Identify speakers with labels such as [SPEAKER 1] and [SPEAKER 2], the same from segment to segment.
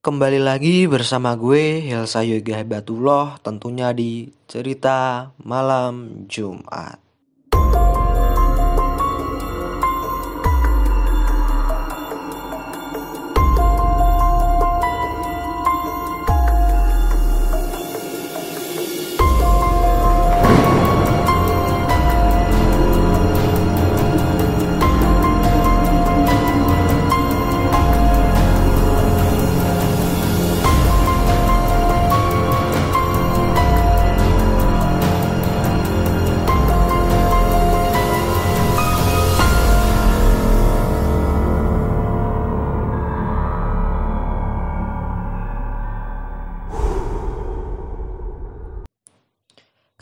[SPEAKER 1] Kembali lagi bersama gue Hilsa Yoga Hebatullah tentunya di cerita malam Jumat.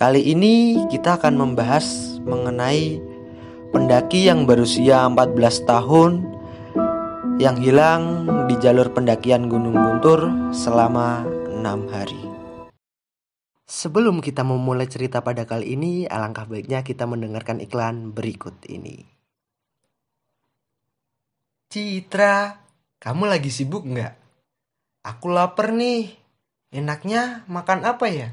[SPEAKER 1] Kali ini kita akan membahas mengenai pendaki yang berusia 14 tahun yang hilang di jalur pendakian Gunung Guntur selama 6 hari. Sebelum kita memulai cerita pada kali ini, alangkah baiknya kita mendengarkan iklan berikut ini. Citra, kamu lagi sibuk nggak? Aku lapar nih. Enaknya makan apa ya?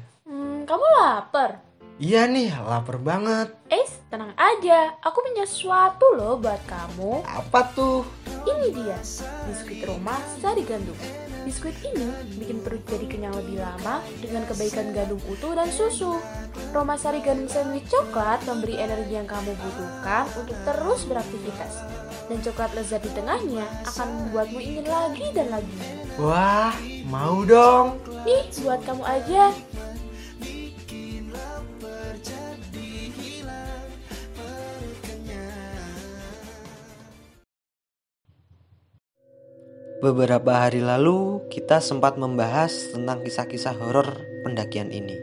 [SPEAKER 2] Kamu lapar?
[SPEAKER 1] Iya nih, lapar banget.
[SPEAKER 2] Eh, tenang aja. Aku punya sesuatu loh buat kamu.
[SPEAKER 1] Apa tuh?
[SPEAKER 2] Ini dia, biskuit Roma sari gandum. Biskuit ini bikin perut jadi kenyang lebih lama dengan kebaikan gandum utuh dan susu. Roma sari gandum sandwich coklat memberi energi yang kamu butuhkan untuk terus beraktivitas. Dan coklat lezat di tengahnya akan membuatmu ingin lagi dan lagi.
[SPEAKER 1] Wah, mau dong.
[SPEAKER 2] Nih, buat kamu aja.
[SPEAKER 1] Beberapa hari lalu kita sempat membahas tentang kisah-kisah horor pendakian ini.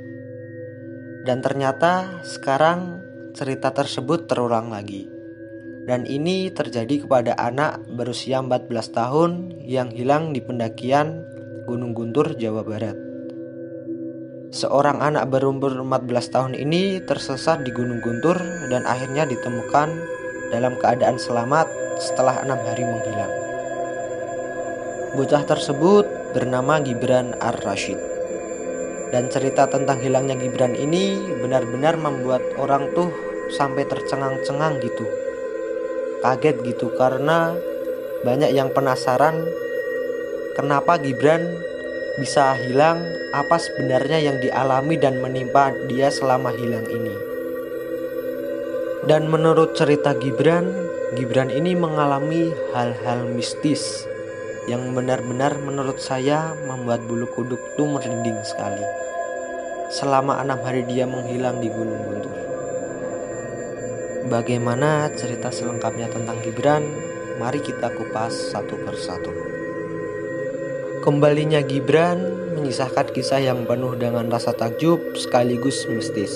[SPEAKER 1] Dan ternyata sekarang cerita tersebut terulang lagi. Dan ini terjadi kepada anak berusia 14 tahun yang hilang di pendakian Gunung Guntur, Jawa Barat. Seorang anak berumur 14 tahun ini tersesat di Gunung Guntur dan akhirnya ditemukan dalam keadaan selamat setelah enam hari menghilang. Bocah tersebut bernama Gibran Ar-Rashid. Dan cerita tentang hilangnya Gibran ini benar-benar membuat orang tuh sampai tercengang-cengang gitu. Kaget gitu karena banyak yang penasaran kenapa Gibran bisa hilang, apa sebenarnya yang dialami dan menimpa dia selama hilang ini. Dan menurut cerita Gibran, Gibran ini mengalami hal-hal mistis yang benar-benar menurut saya membuat bulu kuduk tuh merinding sekali. Selama enam hari dia menghilang di Gunung Guntur. Bagaimana cerita selengkapnya tentang Gibran? Mari kita kupas satu persatu. Kembalinya Gibran menyisakan kisah yang penuh dengan rasa takjub sekaligus mistis.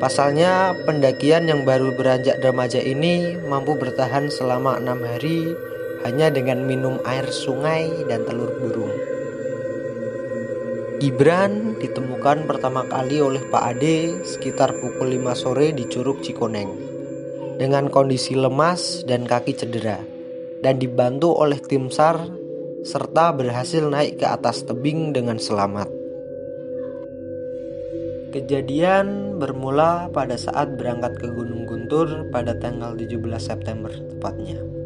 [SPEAKER 1] Pasalnya, pendakian yang baru beranjak remaja ini mampu bertahan selama enam hari hanya dengan minum air sungai dan telur burung. Gibran ditemukan pertama kali oleh Pak Ade sekitar pukul 5 sore di Curug Cikoneng dengan kondisi lemas dan kaki cedera dan dibantu oleh tim SAR serta berhasil naik ke atas tebing dengan selamat. Kejadian bermula pada saat berangkat ke Gunung Guntur pada tanggal 17 September tepatnya.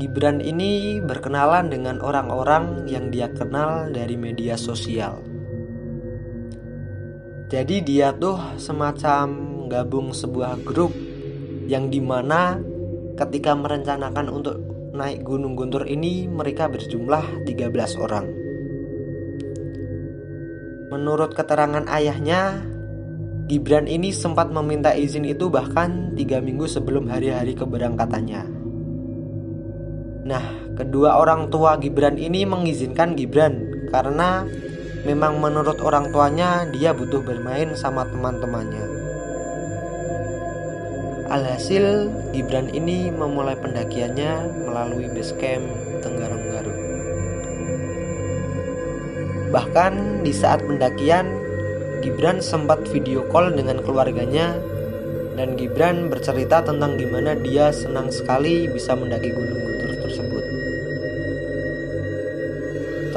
[SPEAKER 1] Gibran ini berkenalan dengan orang-orang yang dia kenal dari media sosial. Jadi dia tuh semacam gabung sebuah grup yang di mana ketika merencanakan untuk naik Gunung Guntur ini mereka berjumlah 13 orang. Menurut keterangan ayahnya, Gibran ini sempat meminta izin itu bahkan tiga minggu sebelum hari-hari keberangkatannya. Nah, kedua orang tua Gibran ini mengizinkan Gibran karena memang menurut orang tuanya dia butuh bermain sama teman-temannya. Alhasil, Gibran ini memulai pendakiannya melalui base camp Tenggarong Garut. Bahkan di saat pendakian, Gibran sempat video call dengan keluarganya dan Gibran bercerita tentang gimana dia senang sekali bisa mendaki Gunung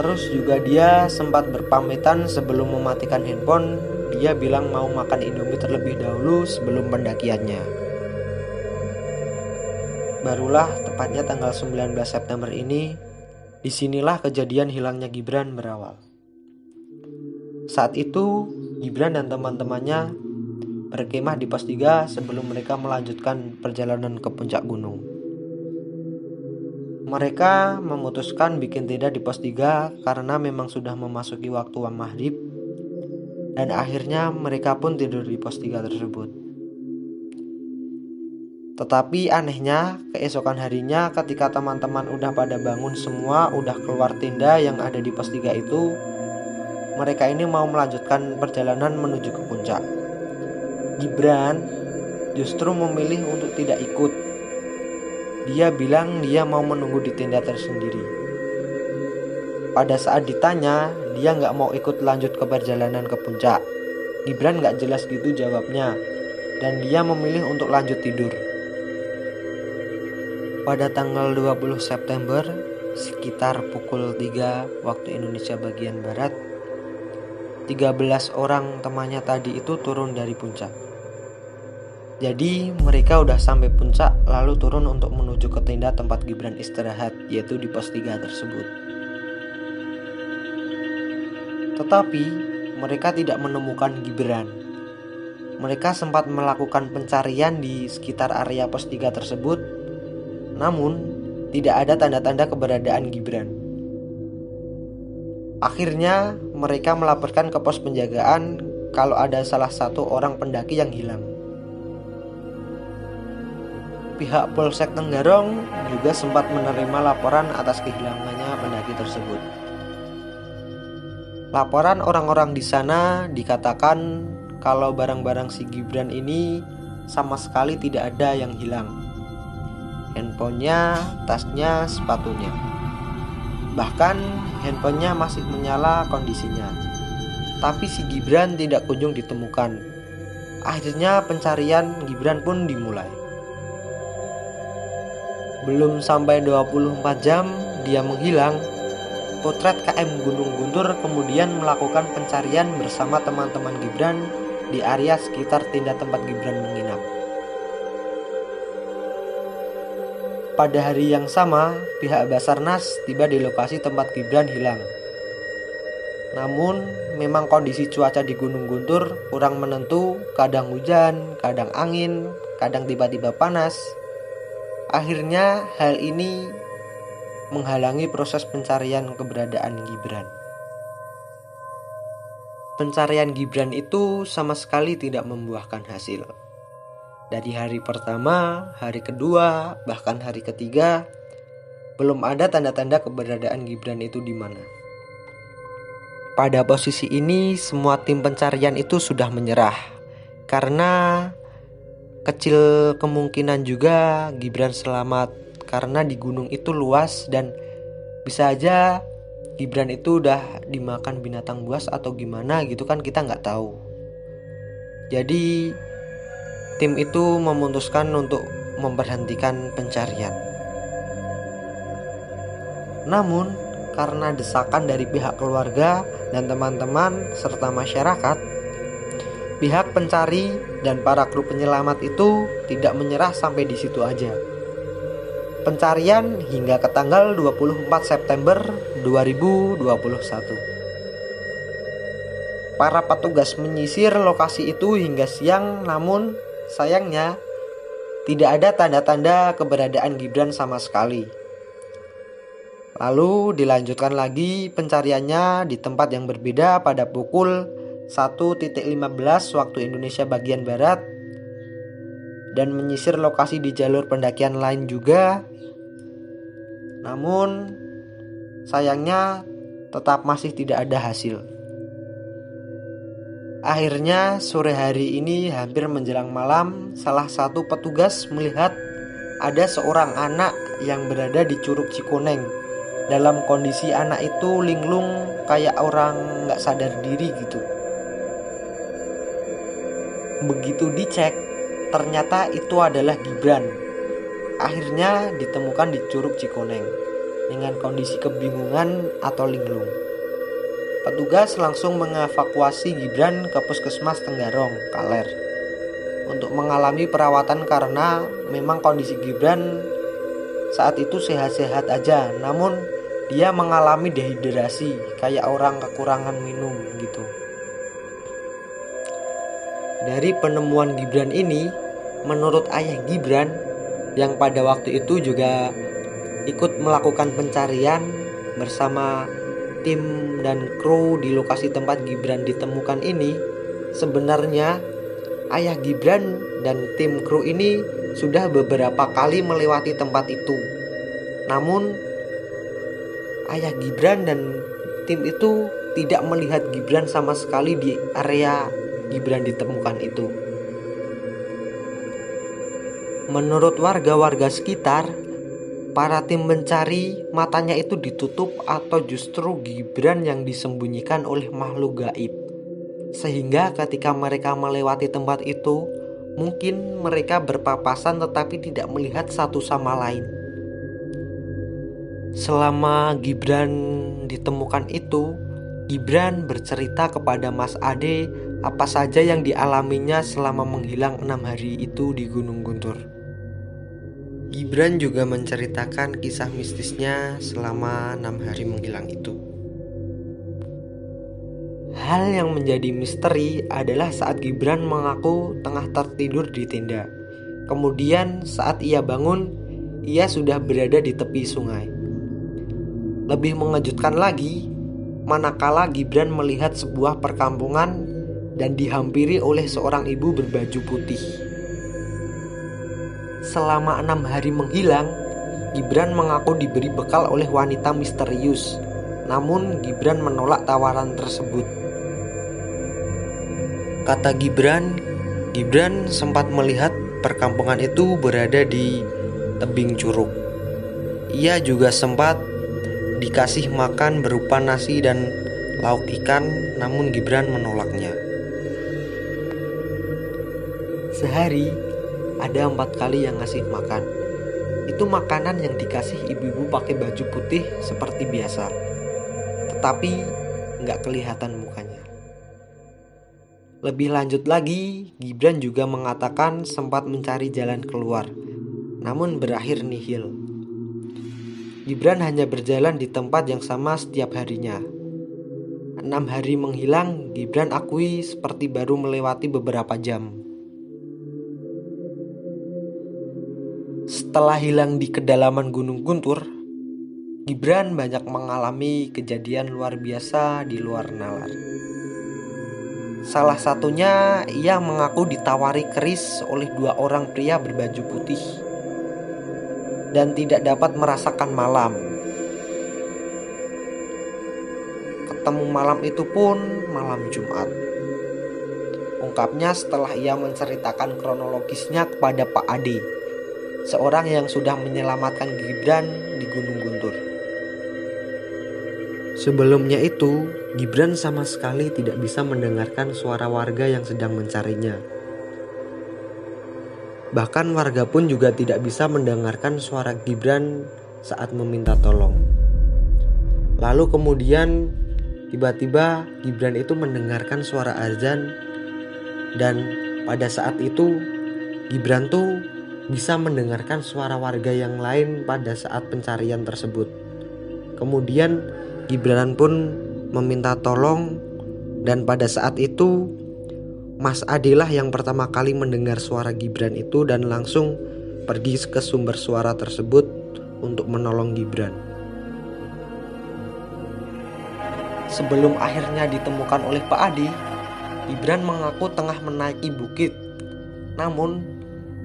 [SPEAKER 1] Terus juga dia sempat berpamitan sebelum mematikan handphone. Dia bilang mau makan Indomie terlebih dahulu sebelum pendakiannya. Barulah tepatnya tanggal 19 September ini, di sinilah kejadian hilangnya Gibran berawal. Saat itu, Gibran dan teman-temannya berkemah di pos 3 sebelum mereka melanjutkan perjalanan ke puncak gunung. Mereka memutuskan bikin tenda di pos 3 karena memang sudah memasuki waktu maghrib dan akhirnya mereka pun tidur di pos 3 tersebut. Tetapi anehnya, keesokan harinya ketika teman-teman udah pada bangun semua, udah keluar tenda yang ada di pos 3 itu, mereka ini mau melanjutkan perjalanan menuju ke puncak. Gibran justru memilih untuk tidak ikut dia bilang dia mau menunggu di tenda tersendiri. Pada saat ditanya, dia nggak mau ikut lanjut ke perjalanan ke puncak. Gibran nggak jelas gitu jawabnya, dan dia memilih untuk lanjut tidur. Pada tanggal 20 September, sekitar pukul 3 waktu Indonesia bagian Barat, 13 orang temannya tadi itu turun dari puncak. Jadi mereka udah sampai puncak lalu turun untuk menuju ke tenda tempat Gibran istirahat yaitu di pos 3 tersebut. Tetapi mereka tidak menemukan Gibran. Mereka sempat melakukan pencarian di sekitar area pos 3 tersebut namun tidak ada tanda-tanda keberadaan Gibran. Akhirnya mereka melaporkan ke pos penjagaan kalau ada salah satu orang pendaki yang hilang pihak Polsek Tenggarong juga sempat menerima laporan atas kehilangannya pendaki tersebut. Laporan orang-orang di sana dikatakan kalau barang-barang si Gibran ini sama sekali tidak ada yang hilang. Handphonenya, tasnya, sepatunya. Bahkan handphonenya masih menyala kondisinya. Tapi si Gibran tidak kunjung ditemukan. Akhirnya pencarian Gibran pun dimulai. Belum sampai 24 jam dia menghilang. Potret KM Gunung Guntur kemudian melakukan pencarian bersama teman-teman Gibran di area sekitar tenda tempat Gibran menginap. Pada hari yang sama, pihak Basarnas tiba di lokasi tempat Gibran hilang. Namun, memang kondisi cuaca di Gunung Guntur kurang menentu, kadang hujan, kadang angin, kadang tiba-tiba panas, Akhirnya hal ini menghalangi proses pencarian keberadaan Gibran. Pencarian Gibran itu sama sekali tidak membuahkan hasil. Dari hari pertama, hari kedua, bahkan hari ketiga, belum ada tanda-tanda keberadaan Gibran itu di mana. Pada posisi ini, semua tim pencarian itu sudah menyerah karena kecil kemungkinan juga Gibran selamat karena di gunung itu luas dan bisa aja Gibran itu udah dimakan binatang buas atau gimana gitu kan kita nggak tahu. Jadi tim itu memutuskan untuk memberhentikan pencarian. Namun karena desakan dari pihak keluarga dan teman-teman serta masyarakat, Pihak pencari dan para kru penyelamat itu tidak menyerah sampai di situ aja. Pencarian hingga ke tanggal 24 September 2021. Para petugas menyisir lokasi itu hingga siang namun sayangnya tidak ada tanda-tanda keberadaan Gibran sama sekali. Lalu dilanjutkan lagi pencariannya di tempat yang berbeda pada pukul 1.15 waktu Indonesia bagian barat dan menyisir lokasi di jalur pendakian lain juga. Namun sayangnya tetap masih tidak ada hasil. Akhirnya sore hari ini hampir menjelang malam, salah satu petugas melihat ada seorang anak yang berada di Curug Cikoneng. Dalam kondisi anak itu linglung kayak orang nggak sadar diri gitu. Begitu dicek, ternyata itu adalah Gibran. Akhirnya ditemukan di Curug Cikoneng. dengan kondisi kebingungan atau linglung. Petugas langsung mengevakuasi Gibran ke Puskesmas Tenggarong, Kaler, untuk mengalami perawatan karena memang kondisi Gibran saat itu sehat-sehat aja, namun dia mengalami dehidrasi, kayak orang kekurangan minum gitu. Dari penemuan Gibran ini, menurut ayah Gibran yang pada waktu itu juga ikut melakukan pencarian bersama tim dan kru di lokasi tempat Gibran ditemukan ini sebenarnya ayah Gibran dan tim kru ini sudah beberapa kali melewati tempat itu. Namun ayah Gibran dan tim itu tidak melihat Gibran sama sekali di area Gibran ditemukan itu. Menurut warga-warga sekitar, Para tim mencari matanya itu ditutup atau justru Gibran yang disembunyikan oleh makhluk gaib. Sehingga ketika mereka melewati tempat itu, mungkin mereka berpapasan tetapi tidak melihat satu sama lain. Selama Gibran ditemukan itu, Gibran bercerita kepada Mas Ade apa saja yang dialaminya selama menghilang enam hari itu di Gunung Guntur. Gibran juga menceritakan kisah mistisnya selama enam hari menghilang itu. Hal yang menjadi misteri adalah saat Gibran mengaku tengah tertidur di tenda. Kemudian saat ia bangun, ia sudah berada di tepi sungai. Lebih mengejutkan lagi, manakala Gibran melihat sebuah perkampungan dan dihampiri oleh seorang ibu berbaju putih. Selama enam hari menghilang, Gibran mengaku diberi bekal oleh wanita misterius. Namun Gibran menolak tawaran tersebut. Kata Gibran, Gibran sempat melihat perkampungan itu berada di tebing curug. Ia juga sempat dikasih makan berupa nasi dan lauk ikan, namun Gibran menolaknya. Sehari, ada empat kali yang ngasih makan. Itu makanan yang dikasih ibu-ibu pakai baju putih seperti biasa. Tetapi nggak kelihatan mukanya. Lebih lanjut lagi, Gibran juga mengatakan sempat mencari jalan keluar, namun berakhir nihil. Gibran hanya berjalan di tempat yang sama setiap harinya. Enam hari menghilang, Gibran akui seperti baru melewati beberapa jam. Setelah hilang di kedalaman Gunung Guntur, Gibran banyak mengalami kejadian luar biasa di luar nalar. Salah satunya, ia mengaku ditawari keris oleh dua orang pria berbaju putih dan tidak dapat merasakan malam. Ketemu malam itu pun malam Jumat. Ungkapnya setelah ia menceritakan kronologisnya kepada Pak Ade seorang yang sudah menyelamatkan Gibran di Gunung Guntur. Sebelumnya itu, Gibran sama sekali tidak bisa mendengarkan suara warga yang sedang mencarinya. Bahkan warga pun juga tidak bisa mendengarkan suara Gibran saat meminta tolong. Lalu kemudian tiba-tiba Gibran itu mendengarkan suara azan dan pada saat itu Gibran tuh bisa mendengarkan suara warga yang lain pada saat pencarian tersebut. Kemudian Gibran pun meminta tolong dan pada saat itu Mas Adilah yang pertama kali mendengar suara Gibran itu dan langsung pergi ke sumber suara tersebut untuk menolong Gibran. Sebelum akhirnya ditemukan oleh Pak Adi, Gibran mengaku tengah menaiki bukit. Namun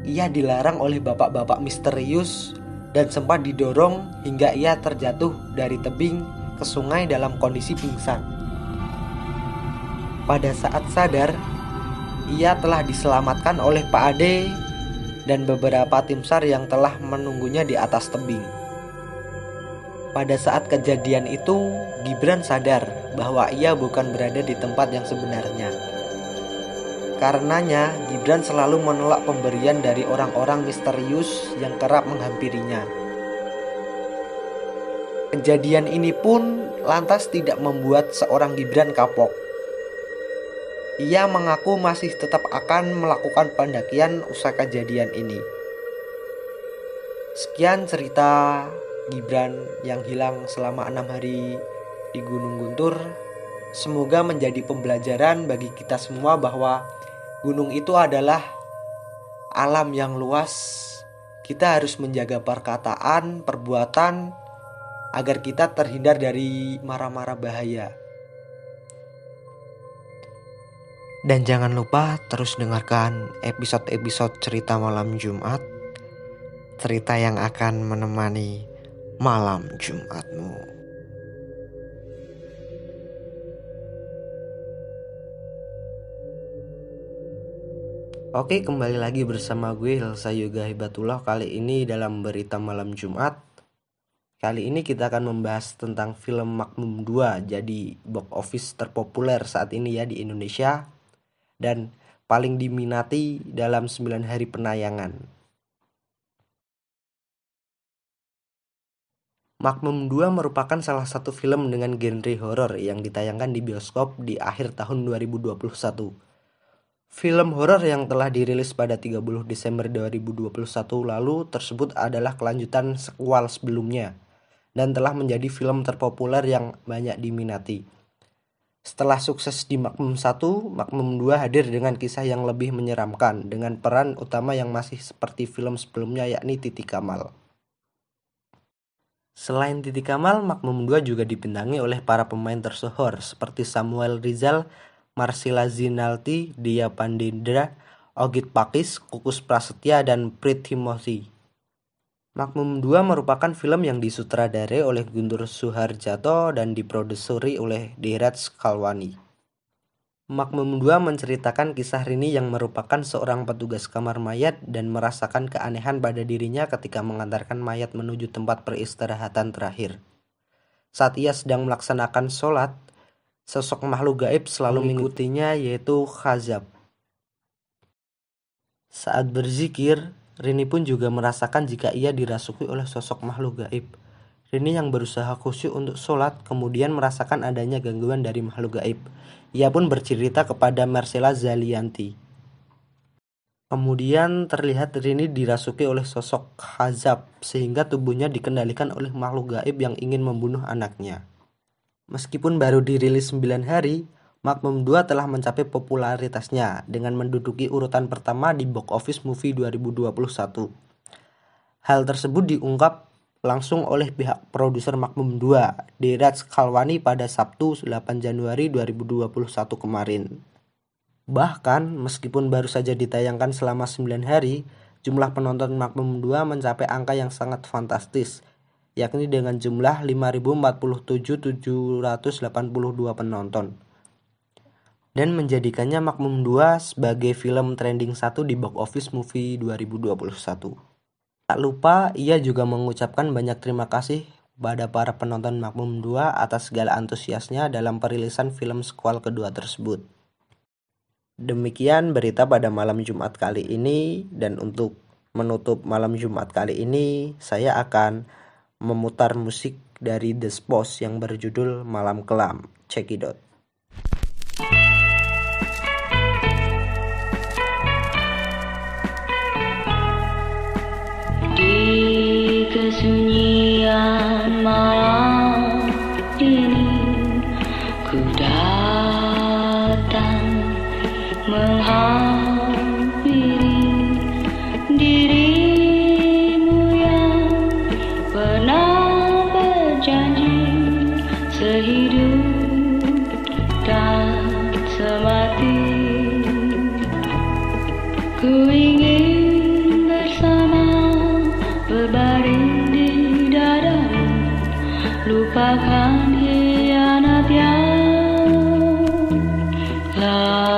[SPEAKER 1] ia dilarang oleh bapak-bapak misterius dan sempat didorong hingga ia terjatuh dari tebing ke sungai dalam kondisi pingsan. Pada saat sadar, ia telah diselamatkan oleh Pak Ade dan beberapa tim SAR yang telah menunggunya di atas tebing. Pada saat kejadian itu, Gibran sadar bahwa ia bukan berada di tempat yang sebenarnya. Karenanya, Gibran selalu menolak pemberian dari orang-orang misterius yang kerap menghampirinya. Kejadian ini pun lantas tidak membuat seorang Gibran kapok. Ia mengaku masih tetap akan melakukan pendakian usai kejadian ini. Sekian cerita Gibran yang hilang selama enam hari di Gunung Guntur. Semoga menjadi pembelajaran bagi kita semua bahwa gunung itu adalah alam yang luas. Kita harus menjaga perkataan, perbuatan, agar kita terhindar dari marah-marah bahaya. Dan jangan lupa terus dengarkan episode-episode cerita malam Jumat cerita yang akan menemani malam Jumatmu. Oke, kembali lagi bersama gue Hilsa Yoga Hibatullah kali ini dalam berita malam Jumat. Kali ini kita akan membahas tentang film Makmum 2 jadi box office terpopuler saat ini ya di Indonesia dan paling diminati dalam 9 hari penayangan. Makmum 2 merupakan salah satu film dengan genre horor yang ditayangkan di bioskop di akhir tahun 2021. Film horor yang telah dirilis pada 30 Desember 2021 lalu tersebut adalah kelanjutan sequel sebelumnya dan telah menjadi film terpopuler yang banyak diminati. Setelah sukses di Makmum 1, Makmum 2 hadir dengan kisah yang lebih menyeramkan dengan peran utama yang masih seperti film sebelumnya yakni Titi Kamal. Selain Titi Kamal, Makmum 2 juga dipindangi oleh para pemain tersohor seperti Samuel Rizal, Marcella Zinalti, Dia Pandindra, Ogit Pakis, Kukus Prasetya, dan Prit Timothy. Makmum 2 merupakan film yang disutradarai oleh Guntur Suharjato dan diproduseri oleh Diraj Kalwani. Makmum 2 menceritakan kisah Rini yang merupakan seorang petugas kamar mayat dan merasakan keanehan pada dirinya ketika mengantarkan mayat menuju tempat peristirahatan terakhir. Saat ia sedang melaksanakan sholat, sosok makhluk gaib selalu mengikutinya yaitu Khazab. Saat berzikir, Rini pun juga merasakan jika ia dirasuki oleh sosok makhluk gaib. Rini yang berusaha khusyuk untuk sholat kemudian merasakan adanya gangguan dari makhluk gaib. Ia pun bercerita kepada Marcella Zalianti. Kemudian terlihat Rini dirasuki oleh sosok Hazab sehingga tubuhnya dikendalikan oleh makhluk gaib yang ingin membunuh anaknya. Meskipun baru dirilis 9 hari, Makmum 2 telah mencapai popularitasnya dengan menduduki urutan pertama di box office movie 2021. Hal tersebut diungkap langsung oleh pihak produser Makmum 2, Diraj Kalwani pada Sabtu 8 Januari 2021 kemarin. Bahkan, meskipun baru saja ditayangkan selama 9 hari, jumlah penonton Makmum 2 mencapai angka yang sangat fantastis, yakni dengan jumlah 5.047.782 penonton. Dan menjadikannya Makmum 2 sebagai film trending 1 di box office movie 2021. Tak lupa, ia juga mengucapkan banyak terima kasih pada para penonton Makmum 2 atas segala antusiasnya dalam perilisan film sequel kedua tersebut. Demikian berita pada malam Jumat kali ini dan untuk menutup malam Jumat kali ini saya akan memutar musik dari The Spouse yang berjudul Malam Kelam. Check
[SPEAKER 3] lupakan hianat yang lalu di